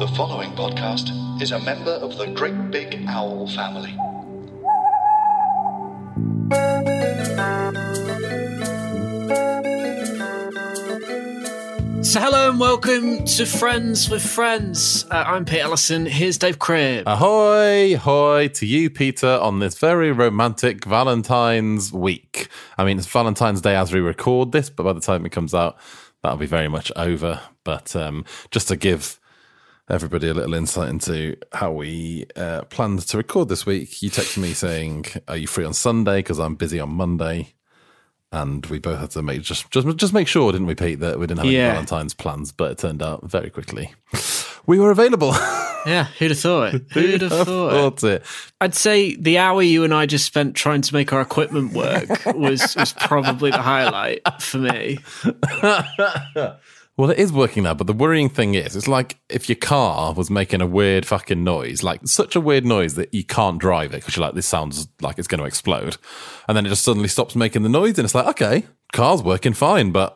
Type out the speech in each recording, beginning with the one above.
The following podcast is a member of the Great Big Owl family. So, hello and welcome to Friends with Friends. Uh, I'm Pete Ellison. Here's Dave Cribb. Ahoy, hoy to you, Peter, on this very romantic Valentine's week. I mean, it's Valentine's Day as we record this, but by the time it comes out, that'll be very much over. But um, just to give everybody a little insight into how we uh, planned to record this week, you texted me saying, Are you free on Sunday? Because I'm busy on Monday. And we both had to make just just just make sure, didn't we, Pete, that we didn't have Yeah. any Valentine's plans, but it turned out very quickly. We were available. Yeah, who'd have thought it? Who'd have thought it? Thought it. I'd say the hour you and I just spent trying to make our equipment work was, was probably the highlight for me. Well, it is working now, but the worrying thing is, it's like if your car was making a weird fucking noise, like such a weird noise that you can't drive it because you're like, this sounds like it's going to explode. And then it just suddenly stops making the noise, and it's like, okay, car's working fine, but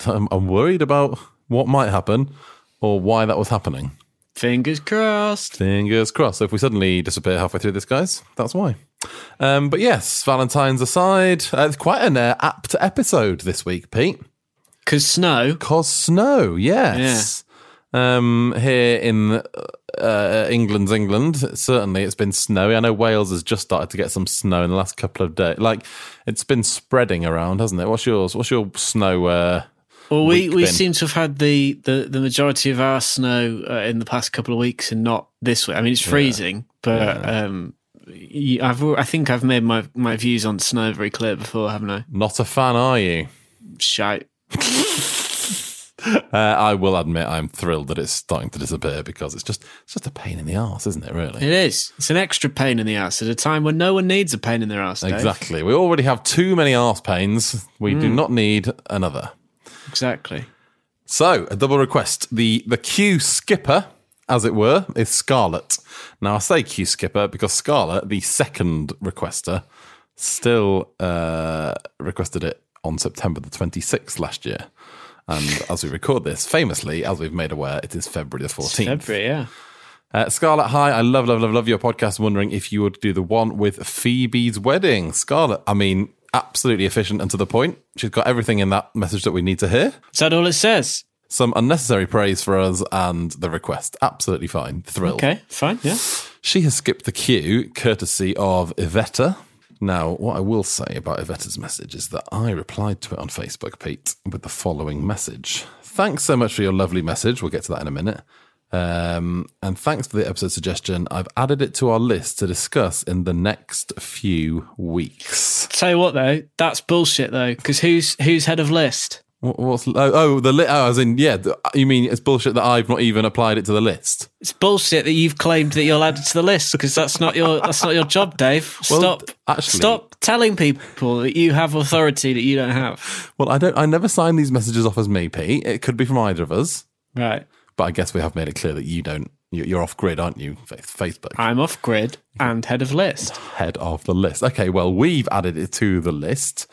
I'm, worried about what might happen or why that was happening. Fingers crossed. Fingers crossed. So if we suddenly disappear halfway through this, guys, that's why. Um, but yes, Valentine's aside, uh, it's quite an uh, apt episode this week, Pete. Because snow. Cause snow, yes. Um, here in uh, England's England, certainly it's been snowy. I know Wales has just started to get some snow in the last couple of days. Like it's been spreading around, hasn't it? What's yours? What's your snow? Uh, Well, we, we seem to have had the, the, the majority of our snow uh, in the past couple of weeks and not this week. I mean, it's freezing, but um, y- I've, I think I've made my, my views on snow very clear before, haven't I? not a fan, are you? Shite. Uh, I will admit I'm thrilled that it's starting to disappear because it's just it's just a pain in the ass, isn't it? Really. It is. It's an extra pain in the ass at a time when no one needs a pain in their ass. Dave. Exactly. We already have too many ass pains. We do Hmm. not need another. Exactly. So, a double request. The the queue skipper, as it were, is Scarlet. Now, I say queue skipper because Scarlet, the second requester, still uh, requested it on September the 26th last year. And as we record this, famously, as we've made aware, it is February the 14th. February, yeah. Uh, Scarlett, hi. I love, love, love, love your podcast. Wondering if you would do the one with Phoebe's wedding. Scarlett, I mean, absolutely efficient and to the point. She's got everything in that message that we need to hear. Is that all it says? Some unnecessary praise for us and the request. Absolutely fine. Thrilled. Okay, fine, yeah. She has skipped the queue, courtesy of Iveta. Now, what I will say about Iveta's message is that I replied to it on Facebook, Pete, with the following message. Thanks so much for your lovely message. We'll get to that in a minute. Um, and thanks for the episode suggestion. I've added it to our list to discuss in the next few weeks. Tell you what though, that's bullshit though, because who's who's head of list? What, what's oh, oh the li- oh, as in yeah? You mean it's bullshit that I've not even applied it to the list? It's bullshit that you've claimed that you'll add it to the list because that's not your that's not your job, Dave. Well, Stop actually- stop telling people that you have authority that you don't have. Well, I don't. I never sign these messages off as me, Pete. It could be from either of us. Right. But I guess we have made it clear that you don't. you- You're off grid, aren't you? Facebook I'm off grid and head of list. head of the list. Okay, well we've added it to the list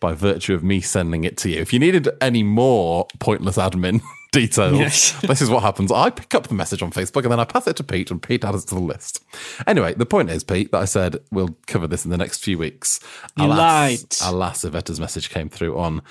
by virtue of me sending it to you. If you needed any more pointless admin details, Yes. this is what happens. I pick up the message on Facebook and then I pass it to Pete, and Pete adds it to the list. Anyway, the point is, Pete, that I said we'll cover this in the next few weeks. You alas, lied. Alas, Iveta's message came through on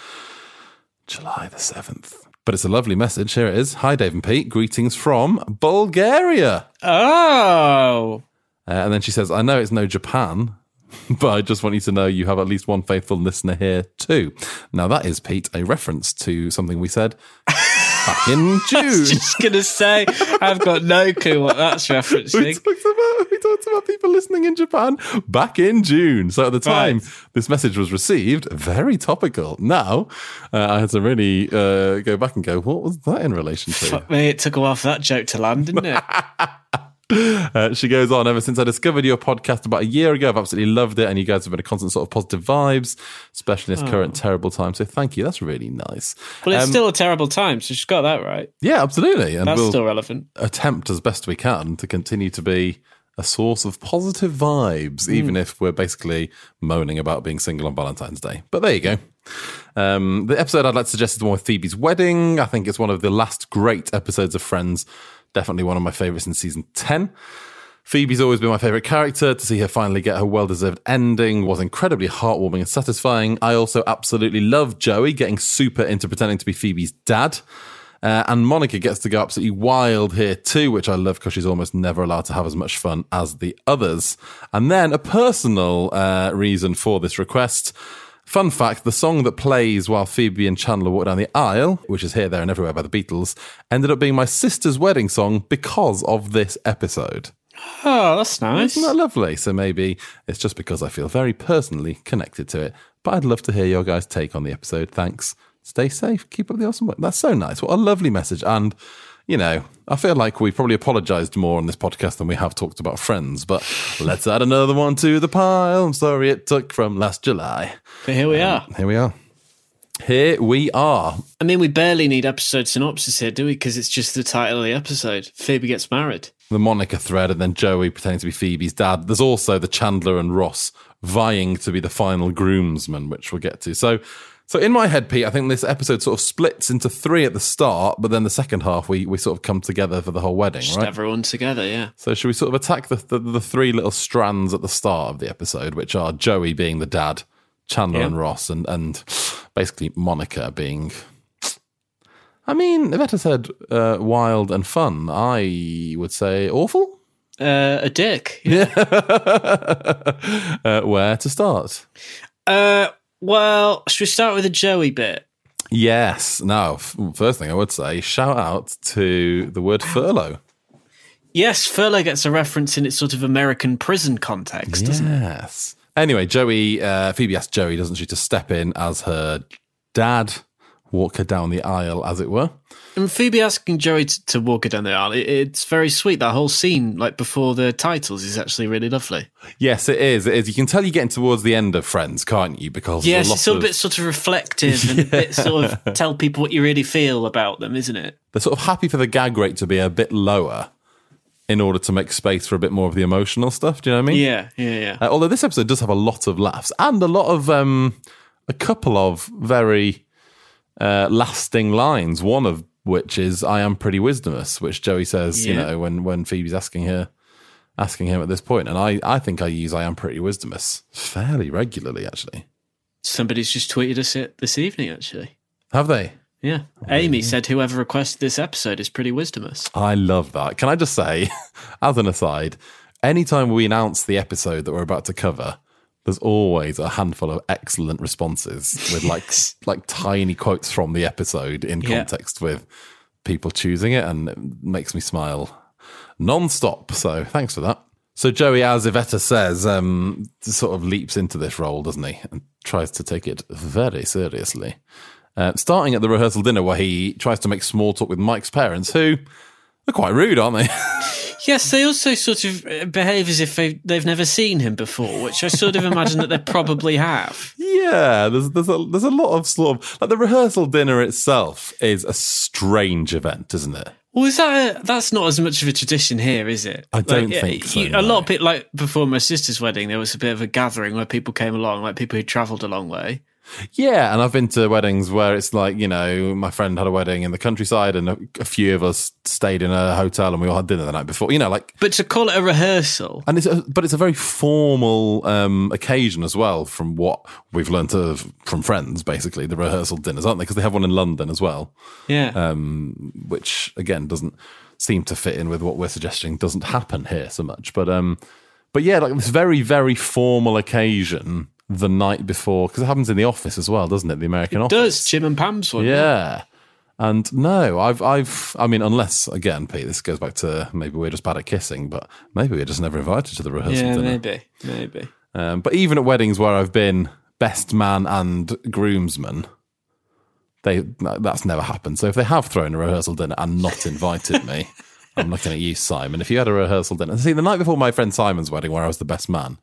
July the seventh. But it's a lovely message. Here it is. Hi, Dave and Pete. Greetings from Bulgaria. Oh. Uh, and then she says, I know it's no Japan, but I just want you to know you have at least one faithful listener here too. Now that is Pete a reference to something we said back in June. Just gonna say, I've got no clue what that's referencing. we talked about we talked about people listening in Japan back in June. So at the time Right. this message was received, very topical. Now uh, I had to really uh, go back and go, what was that in relation to? Fuck me, it took a while for that joke to land, didn't it? Uh, she goes on, ever since I discovered your podcast about a year ago, I've absolutely loved it. And you guys have been a constant sort of positive vibes, especially in this current terrible time. So thank you. That's really nice. Well, it's Um, still a terrible time, so she's got that right. Yeah, absolutely. And That's we'll still relevant. attempt as best we can to continue to be a source of positive vibes, even if we're basically moaning about being single on Valentine's Day. But there you go. Um, the episode I'd like to suggest is the one with Phoebe's wedding. I think it's one of the last great episodes of Friends. Definitely one of my favorites in season 10. Phoebe's always been my favorite character. To see her finally get her well deserved ending was incredibly heartwarming and satisfying. I also absolutely love Joey getting super into pretending to be Phoebe's dad. Uh, and Monica gets to go absolutely wild here too, which I love because she's almost never allowed to have as much fun as the others. And then a personal uh, reason for this request. Fun fact the song that plays while Phoebe and Chandler walk down the aisle, which is Here, There, and Everywhere by the Beatles, ended up being my sister's wedding song because of this episode. Oh, that's nice. Isn't that lovely? So maybe it's just because I feel very personally connected to it. But I'd love to hear your guys' take on the episode. Thanks. Stay safe. Keep up the awesome work. That's so nice. What a lovely message. And, you know, I feel like we probably apologized more on this podcast than we have talked about friends. But let's add another one to the pile. I'm sorry it took from last July. But here we um, are. Here we are. Here we are. I mean, we barely need episode synopsis here, do we? Because it's just the title of the episode. Phoebe gets married. the Monica thread, and then Joey pretending to be Phoebe's dad. There's also the Chandler and Ross vying to be the final groomsmen, which we'll get to. So, so in my head, Pete, I think this episode sort of splits into three at the start, but then the second half we we sort of come together for the whole wedding, Just right? everyone together, yeah. So should we sort of attack the, the the three little strands at the start of the episode, which are Joey being the dad, Chandler Yeah. and Ross, and and basically Monica being. I mean, Iveta said uh, wild and fun. I would say awful. Uh, a dick. Yeah. uh, where to start? Uh, well, should we start with the Joey bit? Yes. Now, first thing I would say, shout out to the word furlough. Yes, furlough gets a reference in its sort of American prison context, doesn't it? Yes. Anyway, Joey, uh, Phoebe asks Joey, doesn't she, to step in as her dad, walk her down the aisle, as it were. And Phoebe asking Joey to, to walk her down the aisle, it, it's very sweet. That whole scene, like before the titles, is actually really lovely. Yes, it is. It is. You can tell you're getting towards the end of Friends, can't you? Because Yes, it's a of, bit sort of reflective and a bit sort of tell people what you really feel about them, isn't it? they're sort of happy for the gag rate to be a bit lower in order to make space for a bit more of the emotional stuff. Do you know what I mean? Yeah, yeah, yeah. Uh, although this episode does have a lot of laughs and a lot of um, a couple of very uh, lasting lines. One of which is "I am pretty wisdomous," which Joey says, you know, when when Phoebe's asking her, asking him at this point, and I I think I use "I am pretty wisdomous" fairly regularly, actually. Somebody's just tweeted us it this evening, actually. Have they? Yeah. Amy said whoever requested this episode is pretty wisdomous. I love that. Can I just say, as an aside, anytime we announce the episode that we're about to cover, there's always a handful of excellent responses with like like tiny quotes from the episode in Yeah. context with people choosing it, and it makes me smile non-stop. So thanks for that. So Joey, as Iveta says, um, sort of leaps into this role, doesn't he, and tries to take it very seriously. Uh, starting at the rehearsal dinner, where he tries to make small talk with Mike's parents, who are quite rude, aren't they? Yes, they also sort of uh, behave as if they, they've never seen him before, which I sort of imagine that they probably have. yeah, there's there's a there's a lot of sort of like the rehearsal dinner itself is a strange event, isn't it? Well, is that a, that's not as much of a tradition here, is it? I don't Like, think so, you- no. A lot of people, like before my sister's wedding, there was a bit of a gathering where people came along, like people who travelled a long way. Yeah, and I've been to weddings where it's like you know my friend had a wedding in the countryside, and a, a few of us stayed in a hotel, and we all had dinner the night before. You know, like But to call it a rehearsal, and it's a, but it's a very formal um, occasion as well, from what we've learned of from friends. Basically, the rehearsal dinners, aren't they? Because they have one in London as well. yeah. um, which again doesn't seem to fit in with what we're suggesting doesn't happen here so much. But um, but But yeah, like this very, very formal occasion the night before, because it happens in the office as well, doesn't it? The American office. Does Jim and Pam's one? Yeah. And no, I've, I've, I mean, unless again, Pete, this goes back to maybe we're just bad at kissing, but maybe we're just never invited to the rehearsal yeah, dinner. maybe, maybe. Um, but even at weddings where I've been best man and groomsman, they that's never happened. So if they have thrown a rehearsal dinner and not invited me, I'm looking at you, Simon. If you had a rehearsal dinner, see the night before my friend Simon's wedding, where I was the best man,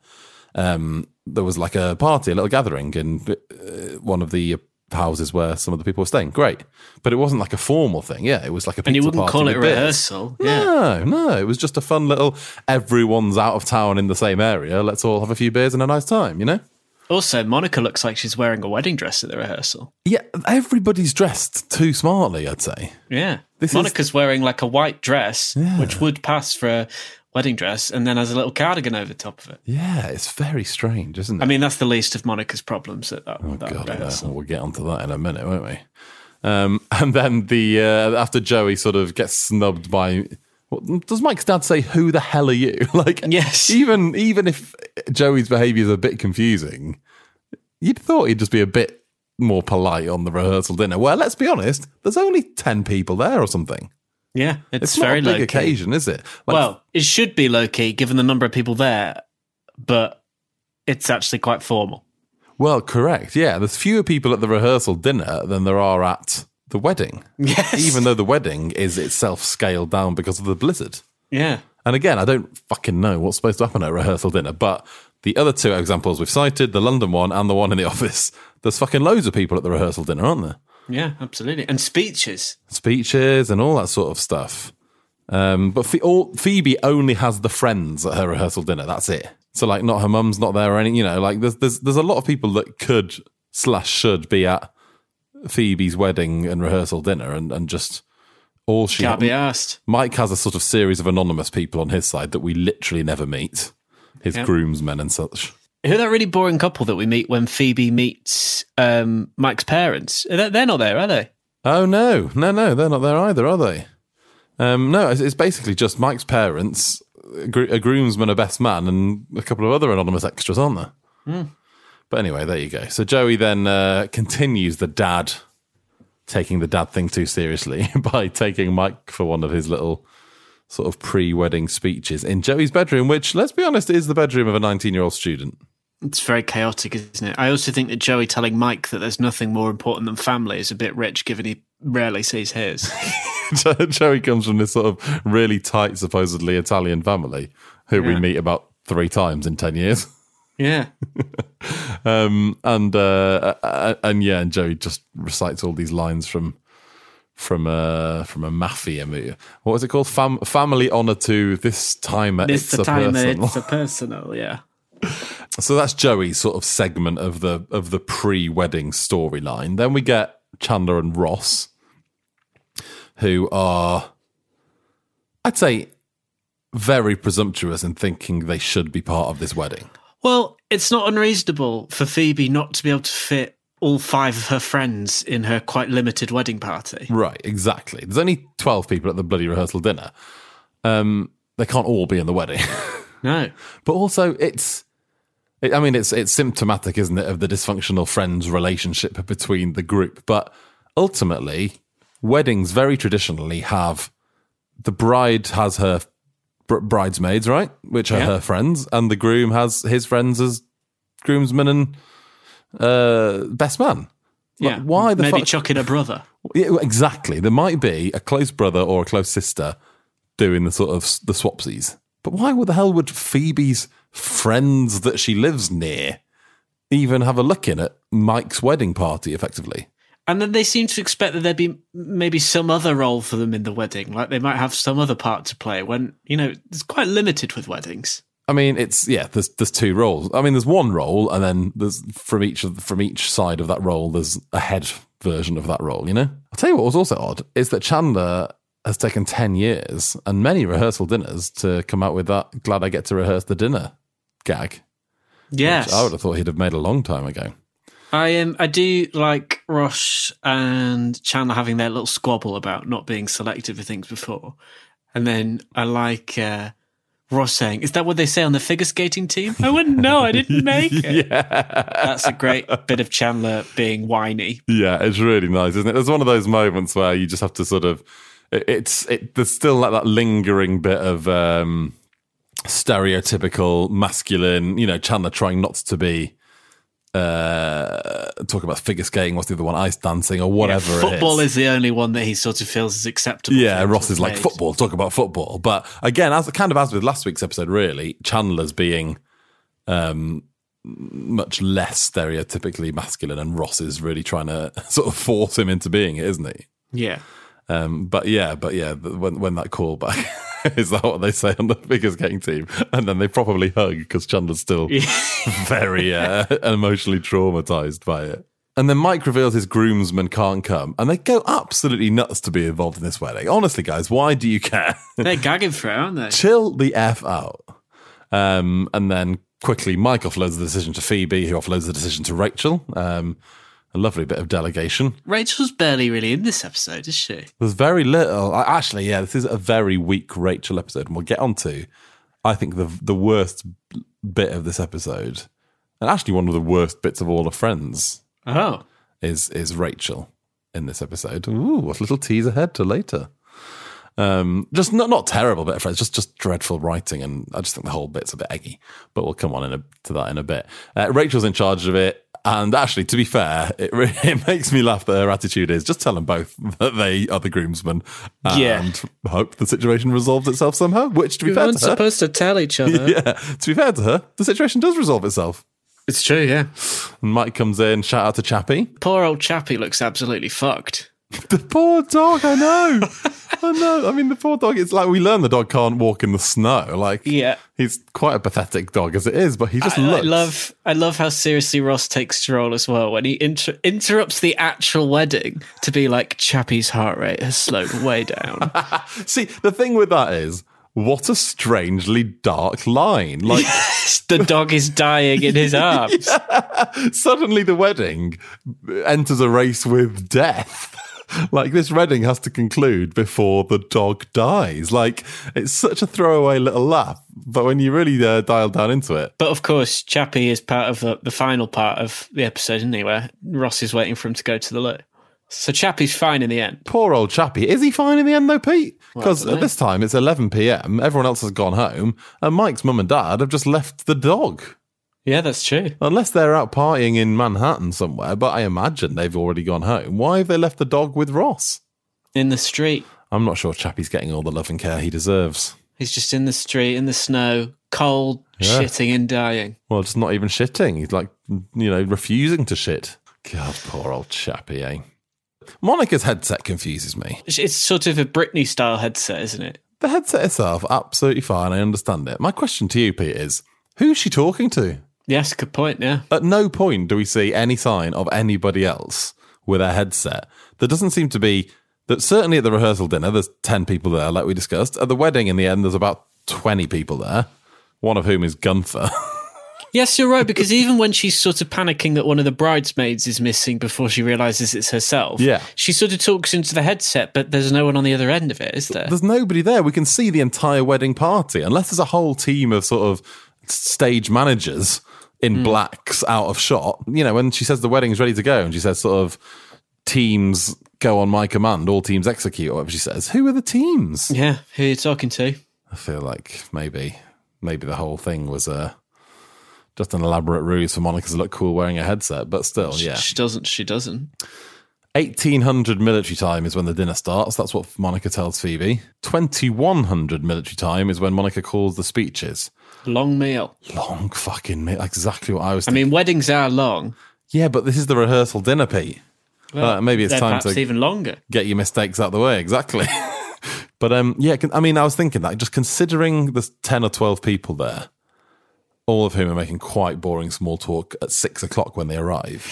um, there was like a party, a little gathering in uh, one of the houses where some of the people were staying. Great, but it wasn't like a formal thing. Yeah, it was like a And you wouldn't call it a rehearsal. Yeah. No, no, it was just a fun little. Everyone's out of town in the same area. Let's all have a few beers and a nice time. You know. Also, Monica looks like she's wearing a wedding dress at the rehearsal. Yeah, everybody's dressed too smartly. I'd say. Yeah. This is- Monica's wearing like a white dress, which would pass for a wedding dress, and then has a little cardigan over top of it. Yeah, it's very strange, isn't it? I mean, that's the least of Monica's problems at that, that God, rehearsal. we'll get onto that in a minute, won't we? Um, and then the uh, after Joey sort of gets snubbed by. Does Mike's dad say, "Who the hell are you?" like, Yes. Even even if Joey's behaviour is a bit confusing, you'd thought he'd just be a bit more polite on the rehearsal dinner. Well, let's be honest, there's only ten people there or something. Yeah, it's, It's very not a low big key. occasion, is it? Like, well, it should be low key given the number of people there, but it's actually quite formal. well, correct. Yeah, there's fewer people at the rehearsal dinner than there are at the wedding. Yes. even though the wedding is itself scaled down because of the blizzard. Yeah. And again, I don't fucking know what's supposed to happen at a rehearsal dinner, but the other two examples we've cited, the London one and the one in the office, there's fucking loads of people at the rehearsal dinner, aren't there? Yeah, absolutely. And speeches. Speeches and all that sort of stuff. Um, but all, Phoebe only has the friends at her rehearsal dinner. That's it. So like, not her mum's not there or anything. You know, like there's there's there's a lot of people that could slash should be at Phoebe's wedding and rehearsal dinner, and and just all she Can't be asked. Mike has a sort of series of anonymous people on his side that we literally never meet. His Yep. groomsmen and such. Who are that really boring couple that we meet when Phoebe meets um, Mike's parents? They're not there, are they? Oh no, no, no, they're not there either, are they? Um, no, it's, basically just Mike's parents, a, gro- a groomsman, a best man, and a couple of other anonymous extras, aren't there? But anyway, there you go. So Joey then uh, continues the dad taking the dad thing too seriously by taking Mike for one of his little sort of pre-wedding speeches in Joey's bedroom, which, let's be honest, is the bedroom of a 19-year-old student. It's very chaotic, isn't it? I also think that Joey telling Mike that there's nothing more important than family is a bit rich, given he rarely sees his. Joey comes from this sort of really tight, supposedly Italian family who we meet about three times in 10 years. yeah. Um, and, uh, and yeah, and Joey just recites all these lines from, from, uh, from a mafia movie. What was it called? Fam- family honor to this time. This it's a time personal. it's a personal, yeah. So that's Joey's sort of segment of the of the pre-wedding storyline. Then we get Chandler and Ross, who are, I'd say, very presumptuous in thinking they should be part of this wedding. Well, it's not unreasonable for Phoebe not to be able to fit all five of her friends in her quite limited wedding party. Right, exactly. There's only twelve people at the bloody rehearsal dinner. Um, they can't all be in the wedding. No. But also, it's. I mean, it's it's symptomatic, isn't it, of the dysfunctional friends relationship between the group. But ultimately, weddings very traditionally have the bride has her br- bridesmaids, right, which are Yeah. her friends, and the groom has his friends as groomsmen and uh, best man. Like, Yeah. why the Maybe fuck? chucking a brother. Yeah, exactly. There might be a close brother or a close sister doing the sort of the swapsies. But why would the hell would Phoebe's friends that she lives near even have a look in at Mike's wedding party? Effectively, And then they seem to expect that there'd be maybe some other role for them in the wedding. Like they might have some other part to play when, you know, it's quite limited with weddings. I mean, it's yeah. There's there's two roles. I mean, there's one role, and then there's from each of from each side of that role, there's a head version of that role. You know. I'll tell you what was also odd is that Chandler has taken ten years and many rehearsal dinners to come out with that. Glad I get to rehearse the dinner gag. Yes. I would have thought he'd have made a long time ago. I um, I do like Ross and Chandler having their little squabble about not being selected for things before, and then I like uh, Ross saying, "Is that what they say on the figure skating team?" I wouldn't know. I didn't make it. yeah, that's a great bit of Chandler being whiny. Yeah, it's really nice, isn't it? There's one of those moments where you just have to sort of. it- It's it. There's still like that lingering bit of um, stereotypical masculine. You know, Chandler trying not to be. Uh, talk about figure skating. What's the other one? Ice dancing or whatever. it Football is. is the only one that he sort of feels is acceptable. Yeah, Ross is like made. football. Talk about football, but again, as kind of as with last week's episode, really, Chandler's being um, much less stereotypically masculine, and Ross is really trying to sort of force him into being it, isn't he? Yeah. Um, but yeah, but yeah, when when that callback is that what they say on the figure skating team, and then they probably hug because Chandler's still very uh, emotionally traumatized by it. And then Mike reveals his groomsmen can't come, and they go absolutely nuts to be involved in this wedding. Honestly, guys, why do you care? They're gagging for it, aren't they? Chill the f out. Um, and then quickly, Mike offloads the decision to Phoebe, who offloads the decision to Rachel. Um, a lovely bit of delegation. Rachel's barely really in this episode, is she? There's very little. Actually, yeah, this is a very weak Rachel episode, and we'll get on to. I think the the worst bit of this episode, and actually one of the worst bits of all of Friends, Oh. is is Rachel in this episode. Ooh, what a little tease ahead to later. Um, just not not terrible bit of Friends, just just dreadful writing, and I just think the whole bit's a bit eggy. But we'll come on in a, to that in a bit. Uh, Rachel's in charge of it. And actually, to be fair, it, really, it makes me laugh that her attitude is just tell them both that they are the groomsmen and Yeah. hope the situation resolves itself somehow. Which, to be We fair weren't to her, supposed to tell each other. yeah, to be fair to her, the situation does resolve itself. It's true, yeah. And Mike comes in, shout out to Chappie. Poor old Chappie looks absolutely fucked. The poor dog, I know. I know. I mean, the poor dog, it's like we learn the dog can't walk in the snow. Like, Yeah. he's quite a pathetic dog as it is, but he just I, I looks. love I love how seriously Ross takes the role as well when he inter- interrupts the actual wedding to be like Chappie's heart rate has slowed way down. See, the thing with that is, what a strangely dark line. Like, the dog is dying in his arms. suddenly the wedding enters a race with death. Like this reading has to conclude before the dog dies. Like it's such a throwaway little laugh, but when you really uh, dial down into it, But of course, Chappie is part of the, the final part of the episode, isn't he? Where Ross is waiting for him to go to the loo. So Chappie's fine in the end. poor old Chappie. Is he fine in the end though, Pete? Because dunno. at this time it's 11 p.m. Everyone else has gone home, and Mike's mum and dad have just left the dog. Yeah, that's true. Unless they're out partying in Manhattan somewhere, but I imagine they've already gone home. Why have they left the dog with Ross? In the street. I'm not sure Chappie's getting all the love and care he deserves. He's just in the street, in the snow, cold, Yeah. shitting and dying. Well, just not even shitting. He's like, you know, refusing to shit. God, poor old Chappie, eh? Monica's headset confuses me. It's sort of a Britney style headset, isn't it? The headset itself, absolutely fine. I understand it. My question to you, Pete, is who's she talking to? Yes, good point. Yeah. At no point do we see any sign of anybody else with a headset. There doesn't seem to be that. Certainly at the rehearsal dinner, there's ten people there, like we discussed. At the wedding, in the end, there's about twenty people there. One of whom is Gunther. Yes, you're right. Because even when she's sort of panicking that one of the bridesmaids is missing before she realizes it's herself, Yeah. she sort of talks into the headset, but there's no one on the other end of it, is there? there's nobody there. We can see the entire wedding party, unless there's a whole team of sort of stage managers in blacks out of shot. You know, when she says the wedding's ready to go, and she says sort of teams go on my command, all teams execute, or whatever she says. Who are the teams? Yeah, who are you talking to? I feel like maybe maybe the whole thing was uh, just an elaborate ruse for Monica to look cool wearing a headset, but still, yeah. She doesn't. She doesn't. 1800 military time is when the dinner starts. That's what Monica tells Phoebe. 2100 military time is when Monica calls the speeches. Long meal. Long fucking meal. Exactly what I was I mean, weddings are long. yeah, but this is the rehearsal dinner, Pete. Uh, maybe it's time to even longer. get your mistakes out of the way. Exactly. but um, yeah, I mean, I was thinking that just considering there's 10 or 12 people there, all of whom are making quite boring small talk at six o'clock when they arrive.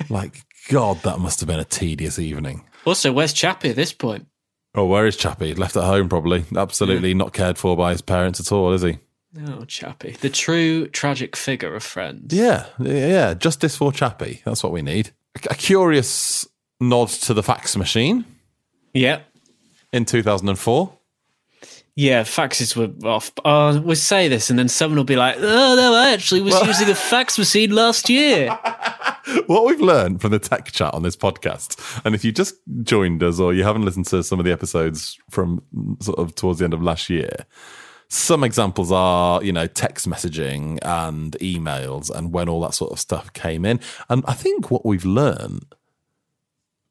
like, God, that must have been a tedious evening. Also, where's Chappie at this point? Oh, where is Chappie? Left at home, probably. Absolutely not cared for by his parents at all, is he? Oh, Chappie, the true tragic figure of Friends. Yeah, yeah. Justice for Chappie. That's what we need. A- A curious nod to the fax machine Yep. in 2004. Yeah, faxes were off. Oh, we'll say this, and then someone will be like, "Oh no, I actually was using a fax machine last year." what we've learned from the tech chat on this podcast, and if you just joined us or you haven't listened to some of the episodes from sort of towards the end of last year, some examples are, you know, text messaging and emails and when all that sort of stuff came in. And I think what we've learned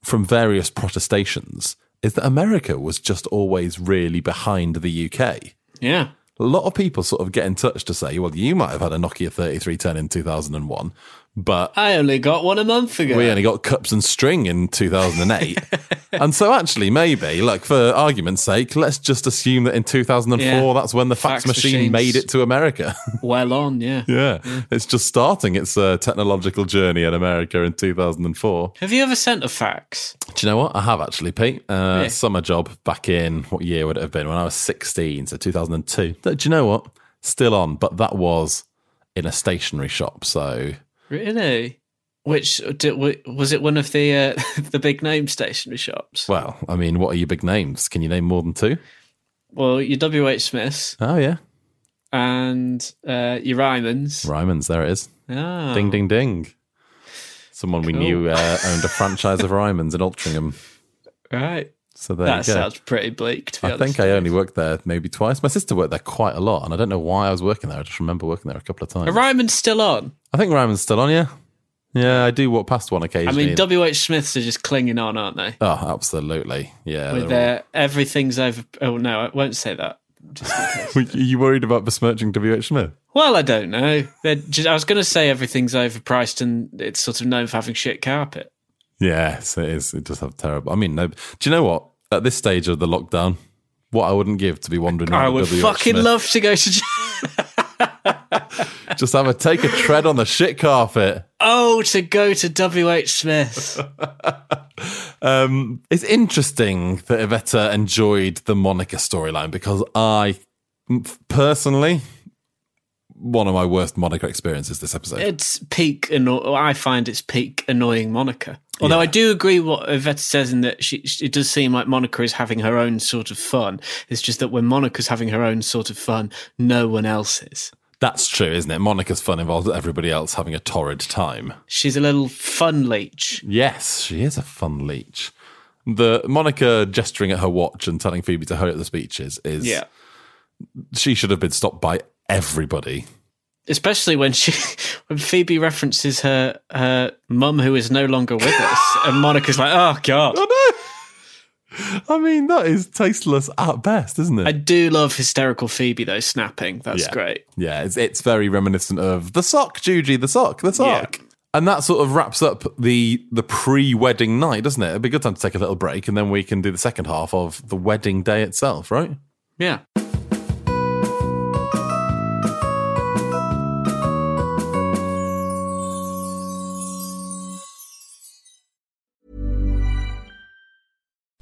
from various protestations is that America was just always really behind the UK. Yeah. A lot of people sort of get in touch to say, well, you might have had a Nokia 3310 in 2001, but I only got one a month ago. we only got cups and string in 2008. and so, actually, maybe, like for argument's sake, let's just assume that in 2004, Yeah. that's when the fax, Fax machine machines. made it to America. well on, yeah. yeah. It's just starting its uh, technological journey in America in 2004. Have you ever sent a fax? Do you know what? I have actually, Pete. Uh, Yeah. Summer job back in, what year would it have been? When I was 16, so 2002. Do you know what? Still on, but that was in a stationery shop. So Really? Which did, was it? One of the uh, the big name stationery shops? Well, I mean, what are your big names? Can you name more than two? Well, your W. H. Smiths Oh, yeah. and uh, your Ryman's. Ryman's, there it is. Ah, Ding, ding, ding. Someone we knew uh, owned a franchise of Ryman's in Altrincham. right. So there That you go. sounds pretty bleak. To be I honest. think I only worked there maybe twice. My sister worked there quite a lot, and I don't know why I was working there. I just remember working there a couple of times. Are Ryman's still on? I think Ryman's still on, yeah. Yeah, I do walk past one occasionally. I mean, W. H. Smiths are just clinging on, aren't they? oh, absolutely. Yeah. With they're all- everything's over. Oh no, I won't say that. Just. Are you worried about besmirching WH Smith? well, I don't know. Just, I was going to say everything's overpriced and it's sort of known for having shit carpet. Yes, it is. It does have terrible. I mean, no. Do you know what? At this stage of the lockdown, what I wouldn't give to be wandering around I would WH fucking Smith. love to go to. Just have a take a tread on the shit carpet. Oh, to go to WH Smith. Um, it's interesting that Iveta enjoyed the Monica storyline because I personally one of my worst Monica experiences this episode. It's peak. Anno- I find it's peak annoying Monica. Although I do agree what Yvette says in that she, she- it does seem like Monica is having her own sort of fun. It's just that when Monica's having her own sort of fun, no one else is. That's true, isn't it? Monica's fun involves everybody else having a torrid time. She's a little fun leech. Yes, she is a fun leech. The Monica gesturing at her watch and telling Phoebe to hurry up the speeches is Yeah. she should have been stopped by everybody. Especially when she, when Phoebe references her her mum who is no longer with us, and Monica's like, "Oh God." Oh no! I mean, that is tasteless at best, isn't it? I do love hysterical Phoebe though, snapping. That's Yeah. great. Yeah, it's, it's very reminiscent of the sock, Juji, the sock, the sock. And that sort of wraps up the the pre-wedding night, doesn't it? It'd be a good time to take a little break, and then we can do the second half of the wedding day itself, right? Yeah.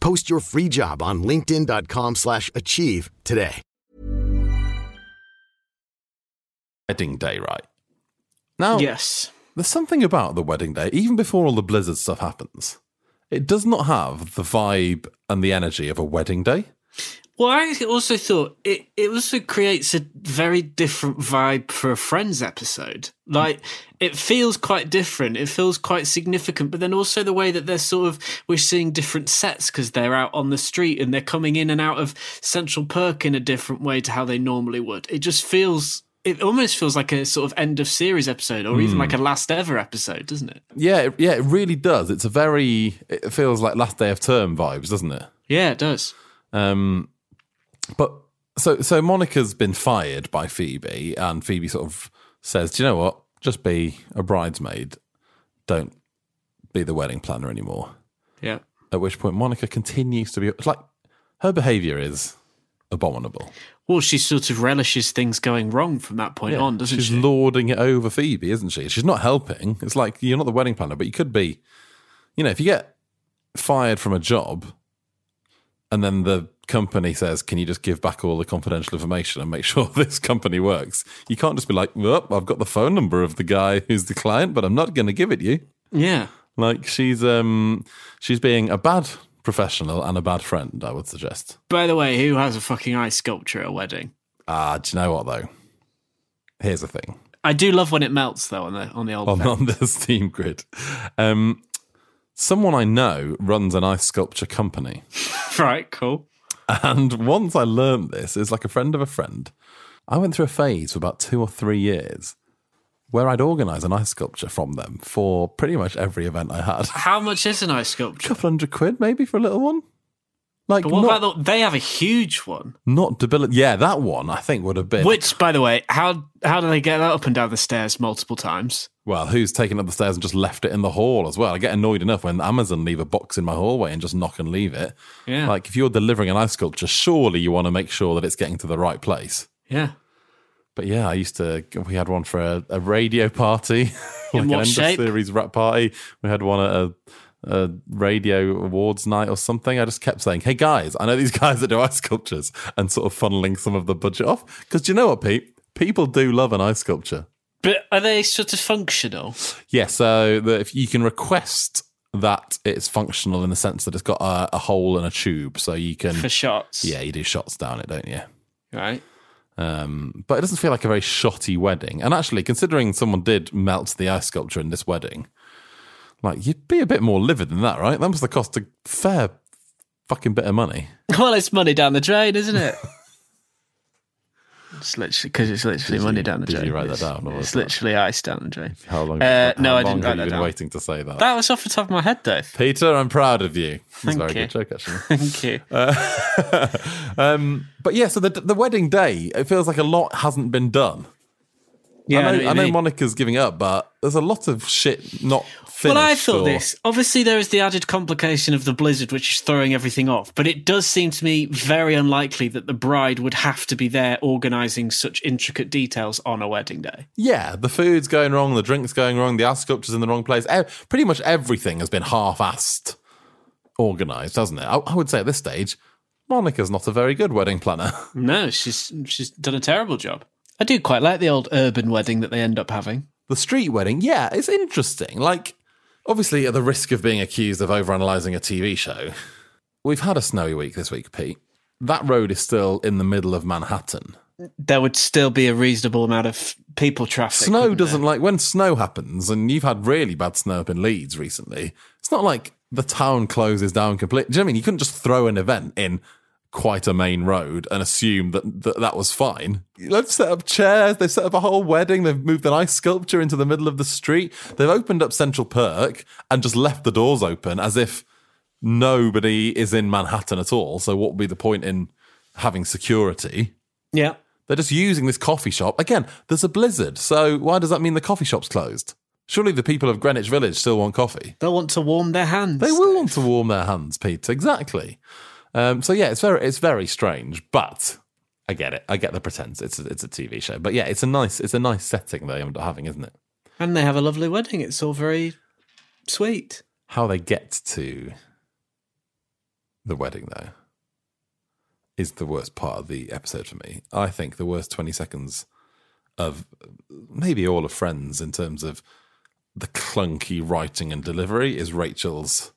Post your free job on linkedin.com/achieve slash achieve today. wedding day, right? Now, Yes. there's something about the wedding day, even before all the blizzard stuff happens. It does not have the vibe and the energy of a wedding day. Well, I also thought it, it also creates a very different vibe for a Friends episode. Like, it feels quite different. It feels quite significant, but then also the way that they're sort of, we're seeing different sets because they're out on the street and they're coming in and out of Central Perk in a different way to how they normally would. It just feels, it almost feels like a sort of end of series episode or even like a last ever episode, doesn't it? Yeah, yeah, it really does. It's a very, it feels like last day of term vibes, doesn't it? Yeah, it does. Um, but so so Monica's been fired by Phoebe, and Phoebe sort of says, "Do you know what? Just be a bridesmaid. Don't be the wedding planner anymore." Yeah. At which point, Monica continues to be it's like her behaviour is abominable. Well, she sort of relishes things going wrong from that point on, doesn't She's she? She's lording it over Phoebe, isn't she? She's not helping. It's like you're not the wedding planner, but you could be. You know, if you get fired from a job, and then the company says, "Can you just give back all the confidential information and make sure this company works?" You can't just be like, "Well, I've got the phone number of the guy who's the client, but I'm not going to give it you." yeah. Like she's um she's being a bad professional and a bad friend. I would suggest. By the way, who has a fucking ice sculpture at a wedding? Ah, do you know what though? Here's the thing. I do love when it melts though on the on the old on, on the Steam grid. Um, someone I know runs an ice sculpture company. right, cool. And once I learned this, it's like a friend of a friend. I went through a phase for about two or three years where I'd organise an ice sculpture from them for pretty much every event I had. How much is an ice sculpture? A couple hundred quid maybe for a little one. Like But what not, about the, they have a huge one? not debilitating. Yeah, that one I think would have been. Which, by the way, how how do they get that up and down the stairs multiple times? Well, who's taken up the stairs and just left it in the hall as well? I get annoyed enough when Amazon leave a box in my hallway and just knock and leave it. Yeah. Like if you're delivering an ice sculpture, surely you want to make sure that it's getting to the right place. Yeah. But yeah, I used to. We had one for a, a radio party, like an end shape? of series rap party. We had one at a, a radio awards night or something. I just kept saying, "Hey guys, I know these guys that do ice sculptures," and sort of funneling some of the budget off. Because do you know what, Pete? People do love an ice sculpture. But are they sort of functional? Yeah, so the, if you can request that it's functional in the sense that it's got a, a hole and a tube, so you can. For shots. Yeah, you do shots down it, don't you? Right. Um, but it doesn't feel like a very shotty wedding. And actually, considering someone did melt the ice sculpture in this wedding, like you'd be a bit more livid than that, right? That must have cost a fair fucking bit of money. Well, it's money down the drain, isn't it? it's literally because it's literally Did money you- down the did drain. you write that It's- down, It's that- literally ice down the drain. How long? Uh, how no, I didn't have write you that been down. waiting to say that? That was off the top of my head, though. Peter, I'm proud of you. Thank very you. good joke, actually. Thank you. Uh, um, but yeah, so the the wedding day, it feels like a lot hasn't been done. Yeah, I I know know, what you I know. Monica's giving up, but there's a lot of shit not finished. Well, I thought or- this. Obviously, there is the added complication of the blizzard, which is throwing everything off. But it does seem to me very unlikely that the bride would have to be there organising such intricate details on a wedding day. Yeah, the food's going wrong, the drink's going wrong, the ice sculpture's in the wrong place. Pretty much everything has been half-assed organised, hasn't it? I, I would say at this stage, Monica's not a very good wedding planner. No, she's she's done a terrible job. I do quite like the old urban wedding that they end up having. The street wedding, yeah, it's interesting. Like, obviously, at the risk of being accused of overanalyzing a TV show, we've had a snowy week this week, Pete. That road is still in the middle of Manhattan. There would still be a reasonable amount of people traffic. Snow doesn't there? like when snow happens, and you've had really bad snow up in Leeds recently. It's not like the town closes down completely. Do you know what I mean? You couldn't just throw an event in quite a main road and assume that that, that was fine. They've set up chairs, they've set up a whole wedding, they've moved an ice sculpture into the middle of the street, they've opened up Central Perk and just left the doors open as if nobody is in Manhattan at all. So, what would be the point in having security? Yeah. They're just using this coffee shop. Again, there's a blizzard. So why does that mean the coffee shop's closed? Surely the people of Greenwich Village still want coffee. They'll want to warm their hands. They will want to warm their hands, Pete. Exactly. Um, so yeah, it's very it's very strange, but I get it. I get the pretense. It's a, it's a TV show, but yeah, it's a nice it's a nice setting they end up having, isn't it? And they have a lovely wedding. It's all very sweet. How they get to the wedding though is the worst part of the episode for me. I think the worst twenty seconds of maybe all of Friends in terms of the clunky writing and delivery is Rachel's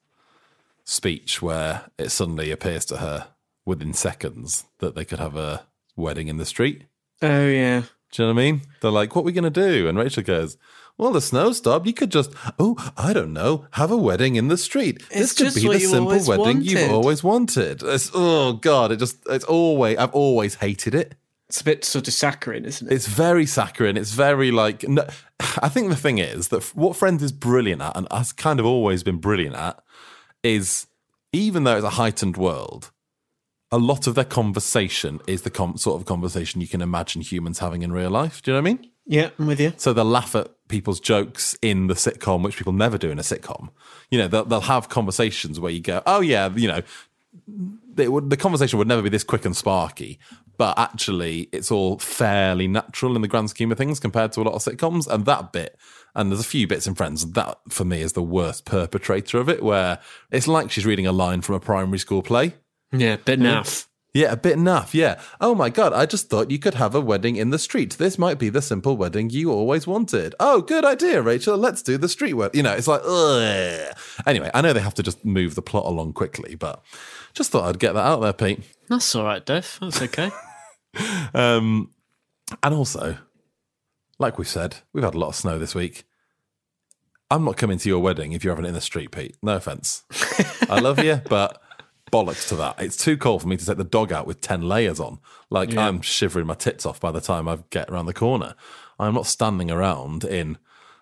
speech, where it suddenly appears to her within seconds that they could have a wedding in the street. Oh yeah. Do you know what I mean? They're like, what are we going to do? And Rachel goes, well, the snow stopped. You could just, oh, I don't know, have a wedding in the street. It's this could just be the simple wedding you've always wanted. It's, oh, God. It just, it's always, I've always hated it. It's a bit sort of saccharine, isn't it? It's very saccharine. It's very like, no, I think the thing is that what Friends is brilliant at, and has kind of always been brilliant at, is even though it's a heightened world, a lot of their conversation is the com- sort of conversation you can imagine humans having in real life. Do you know what I mean? yeah, I'm with you. So they'll laugh at people's jokes in the sitcom, which people never do in a sitcom. You know, they'll, they'll have conversations where you go, oh, yeah, you know, would, the conversation would never be this quick and sparky, but actually it's all fairly natural in the grand scheme of things compared to a lot of sitcoms. And that bit, and there's a few bits in Friends, that for me is the worst perpetrator of it, where it's like she's reading a line from a primary school play. Yeah, bit naff. Yeah, a bit naff. Yeah. Oh my God, I just thought you could have a wedding in the street. This might be the simple wedding you always wanted. Oh, good idea, Rachel. Let's do the street wedding. You know, it's like, ugh. Anyway, I know they have to just move the plot along quickly, but just thought I'd get that out there, Pete. That's all right, Dave. That's okay. Um, and also, like we said, we've had a lot of snow this week. I'm not coming to your wedding if you're having it in the street, Pete. No offense. I love you, but bollocks to that. It's too cold for me to take the dog out with 10 layers on. Like, I'm shivering my tits off by the time I get around the corner. I'm not standing around in,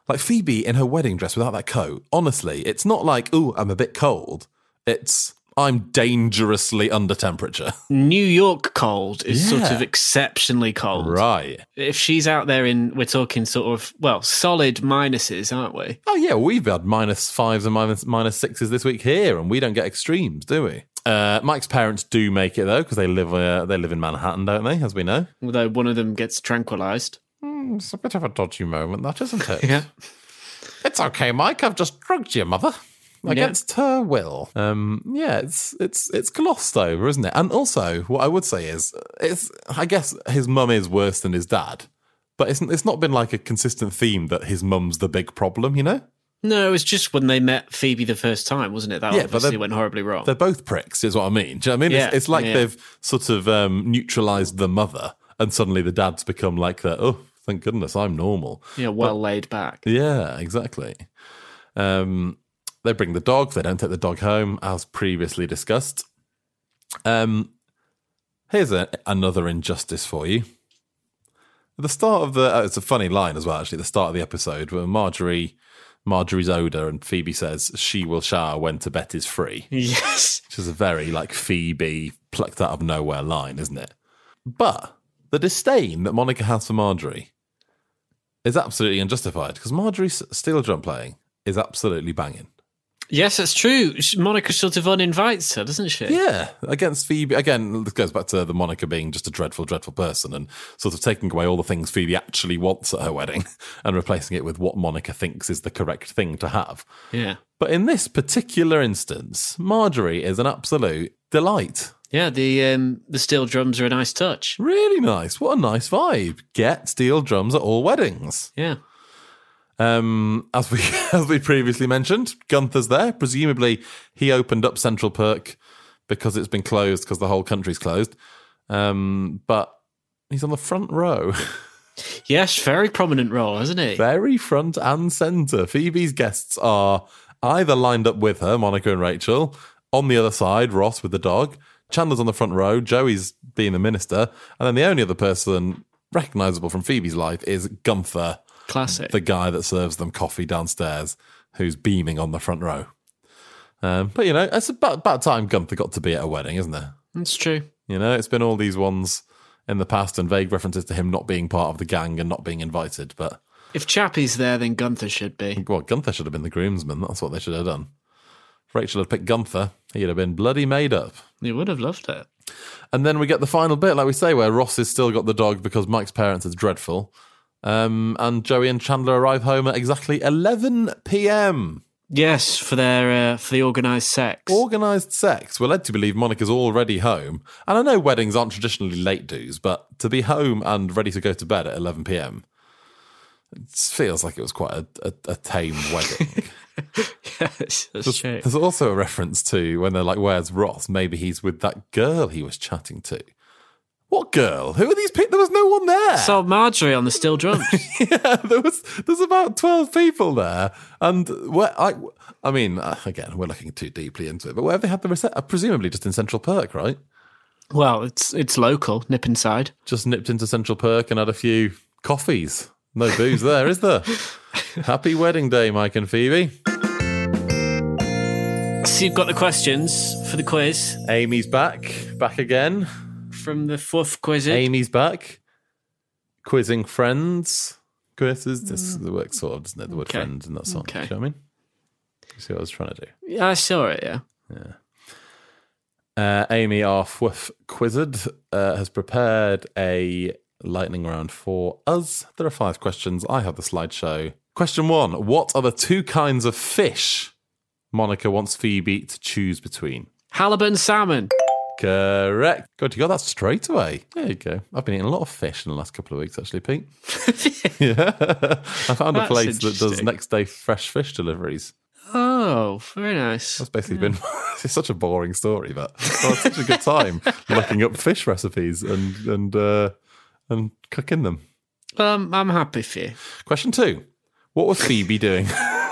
like, Phoebe in her wedding dress without that coat. Honestly, it's not like, ooh, I'm a bit cold. It's, I'm dangerously under temperature. New York cold is sort of exceptionally cold. right. If she's out there in, we're talking sort of, well, solid minuses, aren't we? Oh yeah, we've had minus fives and minus minus sixes this week here, and we don't get extremes, do we? Uh, Mike's parents do make it though, because they live uh, they live in Manhattan, don't they? As we know, Although one of them gets tranquilized. it's a bit of a dodgy moment, that isn't it? Yeah. It's okay, Mike. I've just drugged your mother against her will. Um, yeah, it's it's it's glossed over, isn't it? And also, what I would say is, it's I guess his mum is worse than his dad, but it's it's not been like a consistent theme that his mum's the big problem, you know. No, it was just when they met Phoebe the first time, wasn't it? That Yeah, but obviously went horribly wrong. They're both pricks, is what I mean. Do you know what I mean? Yeah, it's, it's like yeah. they've sort of um, neutralized the mother, and suddenly the dad's become like that. Oh, thank goodness, I'm normal. Yeah, well laid back. Yeah, exactly. Um, they bring the dog. They don't take the dog home, as previously discussed. Um, here's a, another injustice for you. At the start of the, uh, it's a funny line as well. Actually, at the start of the episode, where Marjorie, Marjorie's odor, and Phoebe says she will shower when Tibet is free Yes. which is a very like Phoebe plucked out of nowhere line, isn't it? But the disdain that Monica has for Marjorie is absolutely unjustified because Marjorie's steel drum playing is absolutely banging. Yes, that's true. Monica sort of uninvites her, doesn't she? Yeah, against Phoebe again. This goes back to the Monica being just a dreadful, dreadful person, and sort of taking away all the things Phoebe actually wants at her wedding, and replacing it with what Monica thinks is the correct thing to have. Yeah. But in this particular instance, Marjorie is an absolute delight. Yeah, the um, the steel drums are a nice touch. Really nice. What a nice vibe. Get steel drums at all weddings. Yeah. Um, as we as we previously mentioned, Gunther's there. Presumably, he opened up Central Perk because it's been closed because the whole country's closed. Um, but he's on the front row, Yes, very prominent role, isn't he? very front and center. Phoebe's guests are either lined up with her, Monica and Rachel. On the other side, Ross with the dog. Chandler's on the front row. Joey's being the minister, and then the only other person recognizable from Phoebe's life is Gunther. Classic. the guy that serves them coffee downstairs who's beaming on the front row. Um, but you know, it's about, about time Gunther got to be at a wedding, isn't it? That's true. You know, it's been all these ones in the past and vague references to him not being part of the gang and not being invited. But If Chappie's there, then Gunther should be. well, Gunther should have been the groomsman. That's what they should have done. If Rachel had picked Gunther, he'd have been bloody made up. He would have loved it. And then we get the final bit, like we say, where Ross has still got the dog because Mike's parents is dreadful. Um, and Joey and Chandler arrive home at exactly 11 p.m. Yes, for their uh, for the organised sex. Organised sex. We're led to believe Monica's already home. And I know weddings aren't traditionally late dues, but to be home and ready to go to bed at 11 pm, it feels like it was quite a, a, a tame wedding. yes, that's there's, true. there's also a reference to when they're like, Where's Ross? Maybe he's with that girl he was chatting to. What girl? Who are these people? There was no one there. Saw Marjorie on the steel drums. yeah, there was. There's about twelve people there, and where I, I mean, uh, again, we're looking too deeply into it, but where have they had the reception? Presumably, just in Central Perk, right? well, it's it's local. Nip inside. Just nipped into Central Perk and had a few coffees. No booze there, is there? Happy wedding day, Mike and Phoebe. So you've got the questions for the quiz Amy's back, back again. From the fourth quiz. Amy's back, quizzing friends. Quizzes. This the work sort of, doesn't it? The word Okay. friends in that song. Okay. Do you know what I mean? You see what I was trying to do? Yeah, I saw it. Yeah. Uh, Amy, our fwff quizzed, uh, has prepared a lightning round for us. There are five questions. I have the slideshow. Question one What are the two kinds of fish Monica wants Phoebe to choose between? Halibut and salmon. Correct. God, you got that straight away. There you go. I've been eating a lot of fish in the last couple of weeks, actually, Pete. yeah. I found a place that does next day fresh fish deliveries. Oh, very nice. That's basically been it's such a boring story, but well, it's such a good time looking up fish recipes and and uh, and cooking them. Um, I'm happy for you. Question two: What was Phoebe doing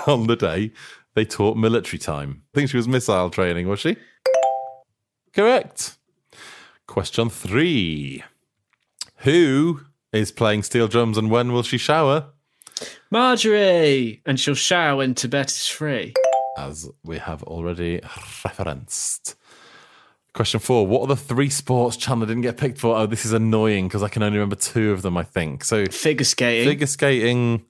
on the day they taught military time? I think she was missile training, was she? Correct. Question three: Who is playing steel drums and when will she shower? Marjorie, and she'll shower when Tibet is free. as we have already referenced. Question four: What are the three sports Chandler didn't get picked for? Oh, this is annoying because I can only remember two of them. I think so. Figure skating, Figure skating.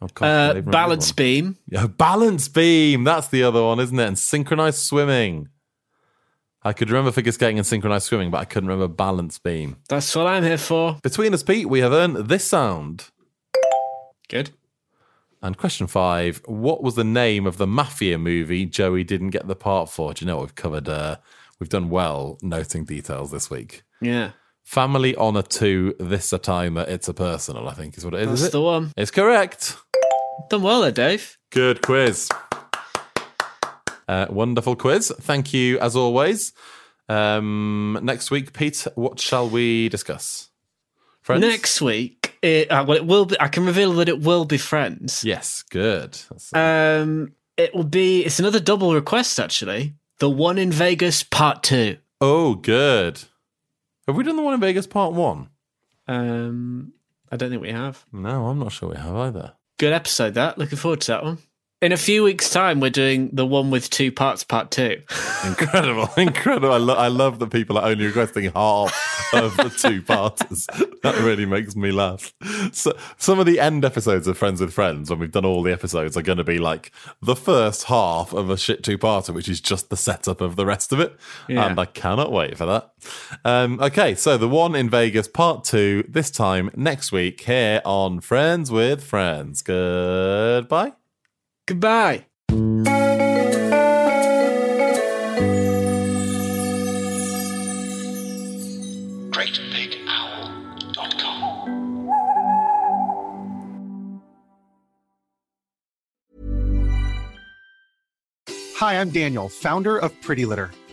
Oh, God, uh, can't even remember balance beam, Yeah, balance beam. That's the other one, isn't it? And synchronized swimming. I could remember figure skating and synchronized swimming, but I couldn't remember balance beam. That's what I'm here for. Between us, Pete, we have earned this sound. Good. And question five: What was the name of the mafia movie Joey didn't get the part for? Do you know what we've covered? Uh, we've done well noting details this week. Yeah. Family Honor Two. This a timer. It's a personal. I think is what it is. That's is it? the one. It's correct. Done well there, Dave. Good quiz. Uh, wonderful quiz. Thank you as always. Um, next week, Pete, what shall we discuss? Friends? Next week, it, uh, well, it will be. I can reveal that it will be friends. Yes, good. That's- Um, it will be. It's another double request actually. The one in Vegas, part two. oh, good. Have we done the one in Vegas part one? Um, I don't think we have. No, I'm not sure we have either. Good episode. That. Looking forward to that one. In a few weeks' time, we're doing the one with two parts, part two. Incredible, incredible. I, lo- I love that people are only requesting half of the two parters. That really makes me laugh. So, some of the end episodes of Friends with Friends, when we've done all the episodes, are going to be like the first half of a shit two parter, which is just the setup of the rest of it. Yeah. And I cannot wait for that. Um, okay, so the one in Vegas, part two, this time next week here on Friends with Friends. Goodbye. Goodbye. GreatBigOwl.com. Hi, I'm Daniel, founder of Pretty Litter.